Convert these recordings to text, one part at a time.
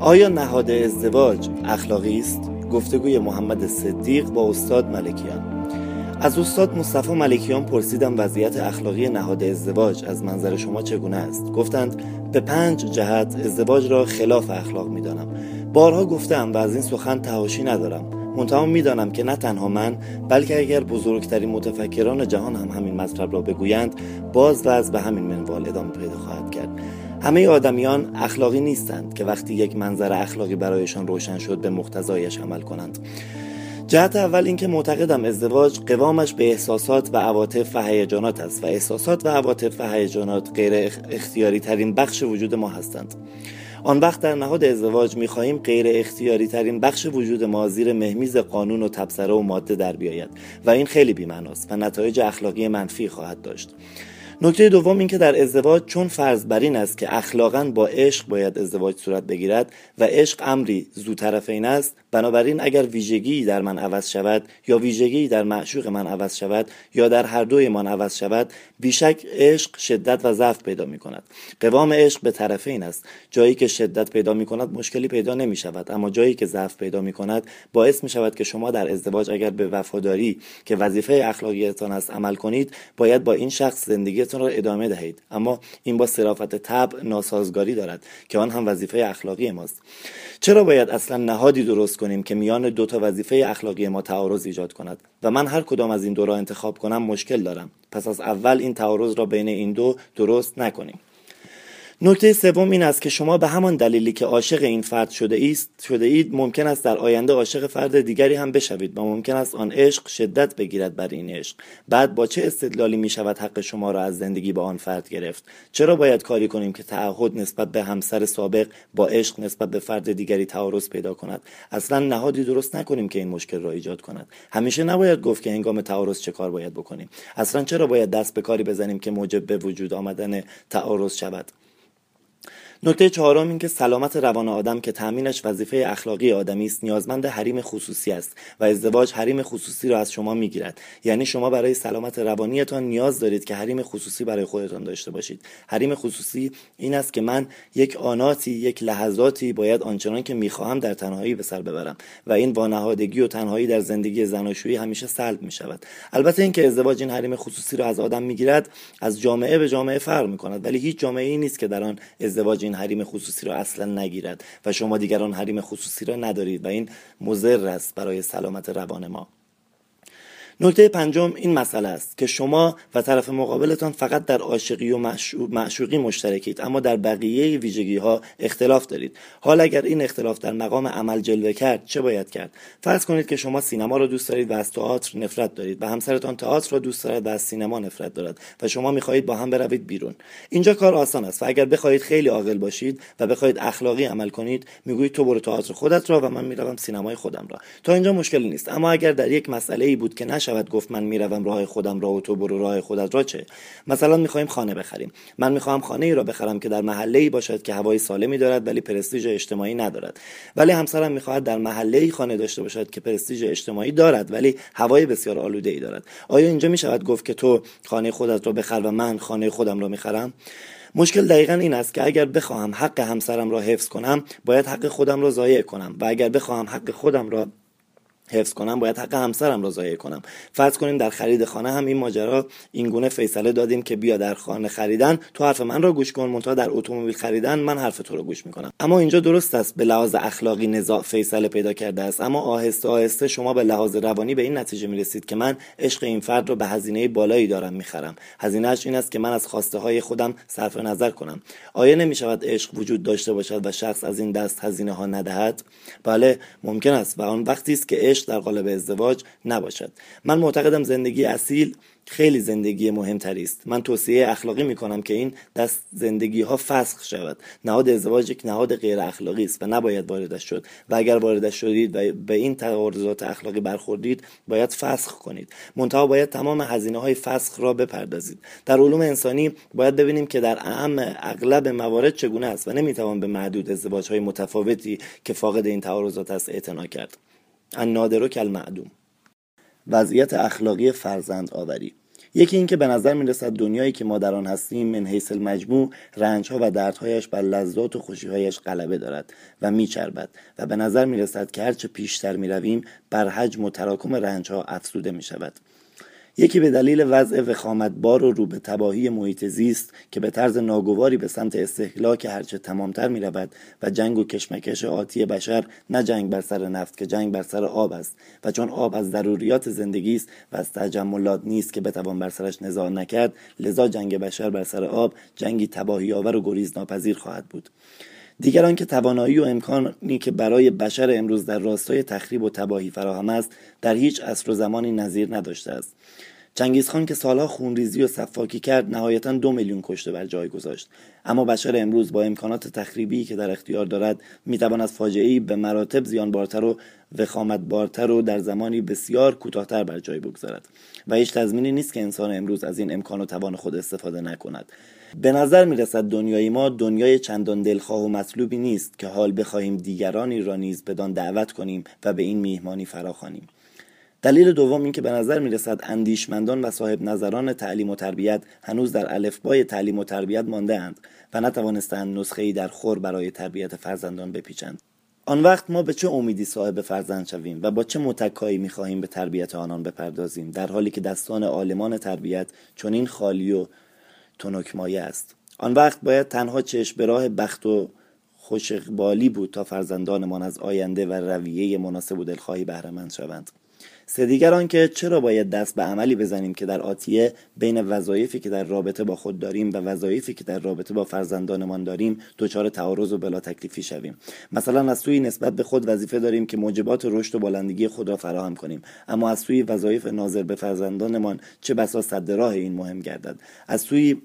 آیا نهاد ازدواج اخلاقی است؟ گفتگوی محمد صدیق با استاد ملکیان. از استاد مصطفی ملکیان پرسیدم وضعیت اخلاقی نهاد ازدواج از منظر شما چگونه است؟ گفتند به پنج جهت ازدواج را خلاف اخلاق می‌دانم. بارها گفتم و از این سخن تهاشی ندارم. منتها می‌دانم که نه تنها من بلکه اگر بزرگترین متفکران جهان هم همین مطلب را بگویند باز و از به همین منوال ادامه پیدا خواهد کرد. همه آدمیان اخلاقی نیستند که وقتی یک منظر اخلاقی برایشان روشن شد به مقتضایش عمل کنند. جهت اول اینکه معتقدم ازدواج قوامش به احساسات و عواطف و هیجانات است و احساسات و عواطف و هیجانات غیر اختیاری ترین بخش وجود ما هستند. آن وقت در نهاد ازدواج می‌خواهیم غیر اختیاری ترین بخش وجود ما زیر مهمیز قانون و تبصره و ماده در بیاید و این خیلی بیمعناست و نتایج اخلاقی منفی خواهد داشت. نکته دوم اینکه در ازدواج چون فرض بر این است که اخلاقا با عشق باید ازدواج صورت بگیرد و عشق امری زو طرفین است بنابراین اگر ویژگی در من عوض شود یا ویژگی در معشوق من عوض شود یا در هر دوی من عوض شود بیشک عشق شدت و ضعف پیدا می کند. قوام عشق به طرفین است. جایی که شدت پیدا می کند مشکلی پیدا نمی شود. اما جایی که ضعف پیدا می کند باعث می شود که شما در ازدواج اگر به وفاداری که وظیفه اخلاقیتان است عمل کنید باید با این شخص زندگی را ادامه دهید. اما این با صرافت طبع ناسازگاری دارد که آن هم وظیفه اخلاقی ماست. چرا باید اصلا نهادی درست کنیم که میان دو تا وظیفه اخلاقی ما تعارض ایجاد کند. و من هر کدام از این دو را انتخاب کنم مشکل دارم. پس از اول این تعارض را بین این دو درست نکنیم. نکته سوم این است که شما به همان دلیلی که عاشق این فرد شده است شده اید ممکن است در آینده عاشق فرد دیگری هم بشوید و ممکن است آن عشق شدت بگیرد بر این عشق. بعد با چه استدلالی می شود حق شما را از زندگی با آن فرد گرفت؟ چرا باید کاری کنیم که تعهد نسبت به همسر سابق با عشق نسبت به فرد دیگری تعارض پیدا کند؟ اصلا نهادی درست نکنیم که این مشکل را ایجاد کند. همیشه نباید گفت که هنگام تعارض چه کار باید بکنیم. اصلا چرا باید دست به کاری بزنیم که موجب به وجود آمدن تعارض شود؟ نکته چهارم این که سلامت روان آدم که تامینش وظیفه اخلاقی آدمی است نیازمند حریم خصوصی است و ازدواج حریم خصوصی را از شما می‌گیرد. یعنی شما برای سلامت روانیتان نیاز دارید که حریم خصوصی برای خودتان داشته باشید. حریم خصوصی این است که من یک آناتی یک لحظاتی باید آنچنان که می‌خواهم در تنهایی به سر ببرم و این وانهادگی و تنهایی در زندگی زناشویی همیشه سلب می شود البته اینکه ازدواج این حریم خصوصی را از آدم می‌گیرد از جامعه به جامعه فرق می کند ولی هیچ جامعه ای نیست که در آن ازدواج حریم خصوصی را اصلا نگیرد و شما دیگران حریم خصوصی را ندارید و این مضر است برای سلامت روان ما. نکته پنجم این مسئله است که شما و طرف مقابلتان فقط در عاشقی و معشوقی مشترکید اما در بقیه ویژگی ها اختلاف دارید. حال اگر این اختلاف در مقام عمل جلوه کرد چه باید کرد؟ فرض کنید که شما سینما را دوست دارید و از تئاتر نفرت دارید و همسرتان تئاتر را دوست دارد و از سینما نفرت دارد و شما می‌خواهید با هم بروید بیرون. اینجا کار آسان است و اگر بخواهید خیلی عاقل باشید و بخواهید اخلاقی عمل کنید می‌گویید تو برو تئاتر خودت را و من می‌روم سینمای خودم را. تا اینجا مشکلی نیست. اما اگر در یک مسئله ای بود که نشود گفت من می‌روم راه خودم را و تو برو راه خودت را چه؟ مثلا می‌خوایم خانه بخریم. من می‌خواهم خانه ای را بخرم که در محله ای باشد که هوای سالمی دارد ولی پرستیژ اجتماعی ندارد. ولی همسرم می‌خواهد در محله ای خانه داشته باشد که پرستیژ اجتماعی دارد ولی هوای بسیار آلوده ای دارد. آیا اینجا می‌شود گفت که تو خانه خودت را بخر و من خانه خودم را می‌خرم؟ مشکل دقیقا این است که اگر بخواهم حق همسرم را حفظ کنم باید حق خودم را ضایع کنم و اگر بخواهم حق خودم را حفظ کنم باید حق همسرم را ضایع کنم. فرض کنیم در خرید خانه هم این ماجرا این گونه فیصله دادیم که بیا در خانه خریدن تو حرف من را گوش کن منتها در اتومبیل خریدن من حرف تو را گوش می‌کنم. اما اینجا درست است به لحاظ اخلاقی نزاع فیصله پیدا کرده است. اما آهسته آهسته شما به لحاظ روانی به این نتیجه می‌رسید که من عشق این فرد را به هزینه بالایی دارم می‌خرم. هزینهش این است که من از خواسته های خودم صرف نظر کنم. آیا نمی‌شود عشق وجود داشته باشد و شخص از این دست هزینه ها ندهد؟ بله ممکن است و آن وقتی است که عشق در قالب ازدواج نباشد. من معتقدم زندگی اصیل خیلی زندگی مهمتری است. من توصیه اخلاقی می کنم که این دست زندگی ها فسخ شود. نهاد ازدواج یک نهاد غیر اخلاقی است و نباید واردش شد. و اگر واردش شدید و به این تعارضات اخلاقی برخوردید باید فسخ کنید. منتها باید تمام هزینه های فسخ را بپردازید. در علوم انسانی باید ببینیم که در اهم اغلب موارد چگونه است و نمی‌توان به معدود ازدواج های متفاوتی که فاقد این تعارضات است اعتنا کرد. النادر کل معدوم وضعیت اخلاقی فرزند آوری. یکی اینکه به نظر می‌رسد دنیایی که ما در آن هستیم من حیث المجموع رنجها و دردهایش بر لذات و خوشیهایش غلبه دارد و میچربد و به نظر می‌رسد که هرچه پیشتر می‌رویم بر حجم و تراکم رنجها افزوده می‌شود. یکی به دلیل وضع وخامتبار و رو به تباهی محیط زیست که به طرز ناگواری به سمت استهلاک هرچه تمامتر می رود و جنگ و کشمکش آتی بشر نه جنگ بر سر نفت که جنگ بر سر آب است و چون آب از ضروریات زندگی است و از تجملات نیست که بتوان بر سرش نزاع نکرد لذا جنگ بشر بر سر آب جنگی تباهی آور و گریز ناپذیر خواهد بود. دیگر آنکه توانایی و امکانی که برای بشر امروز در راستای تخریب و تباهی فراهم است در هیچ عصر و زمانی نظیر نداشته است. چنگیزخان که سالها خونریزی و صفاکی کرد نهایتا دو میلیون کشته بر جای گذاشت. اما بشر امروز با امکانات تخریبی که در اختیار دارد می‌تواند فاجعهای به مراتب زیانبارتر و وخامتبارتر و در زمانی بسیار کوتاهتر بر جای بگذارد. و هیچ تضمینی نیست که انسان امروز از این امکان و توان خود استفاده نکند. به نظر می رسد دنیای ما دنیای چندان دلخواه و مطلوبی نیست که حال بخواهیم دیگرانی را نیز بدان دعوت کنیم و به این میهمانی فراخوانیم. دلیل دوم این که به نظر می رسد اندیشمندان و صاحب نظران تعلیم و تربیت هنوز در الفبای تعلیم و تربیت مانده اند و نتوانستند نسخه ای در خور برای تربیت فرزندان بپیچند. آن وقت ما به چه امیدی صاحب فرزند شویم و با چه متکایی می خواهیم به تربیت آنان بپردازیم؟ در حالی که دستان عالمان تربیت چنین خالی و تنکمایه است. آن وقت باید تنها چشم به راه بخت و خوش بود تا فرزندانمان از آینده و رویه مناسب و دلخواهی بهرهمند شوند. سه دیگر آنکه چرا باید دست به عملی بزنیم که در آتیه بین وظایفی که در رابطه با خود داریم و وظایفی که در رابطه با فرزندانمان داریم دچار تعارض و بلا تکلیفی شویم. مثلا از سوی نسبت به خود وظیفه داریم که موجبات رشد و بالندگی خود را فراهم کنیم. اما از سوی وظایف ناظر به فرزندانمان چه بسا صد راه این مهم گردد؟ از سوی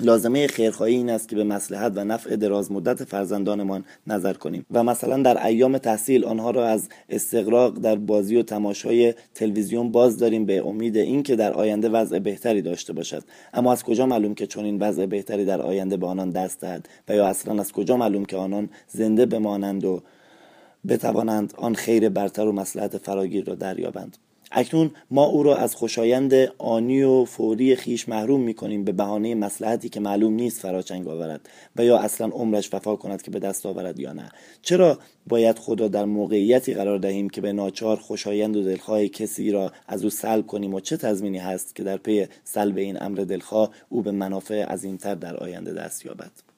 لازمه خیرخواهی این است که به مسلحت و نفع دراز مدت فرزندانمان نظر کنیم. و مثلا در ایام تحصیل آنها را از استقراق در بازی و تماشای تلویزیون باز داریم به امید اینکه در آینده وضع بهتری داشته باشد. اما از کجا معلوم که چون این وضع بهتری در آینده به آنان دست دهد؟ و یا اصلا از کجا معلوم که آنان زنده بمانند و بتوانند آن خیر برتر و مسلحت فراگیر را دریابند؟ اکنون ما او را از خوشایند آنی و فوری خیش محروم می کنیم به بهانه مسلحتی که معلوم نیست فراچنگ آورد و یا اصلا عمرش وفا کند که به دست آورد یا نه. چرا باید خدا در موقعیتی قرار دهیم که به ناچار خوشایند و دلخواه کسی را از او سلب کنیم و چه تضمینی هست که در پی سلب این امر دلخواه او به منافع عظیمتر در آینده دست یابد؟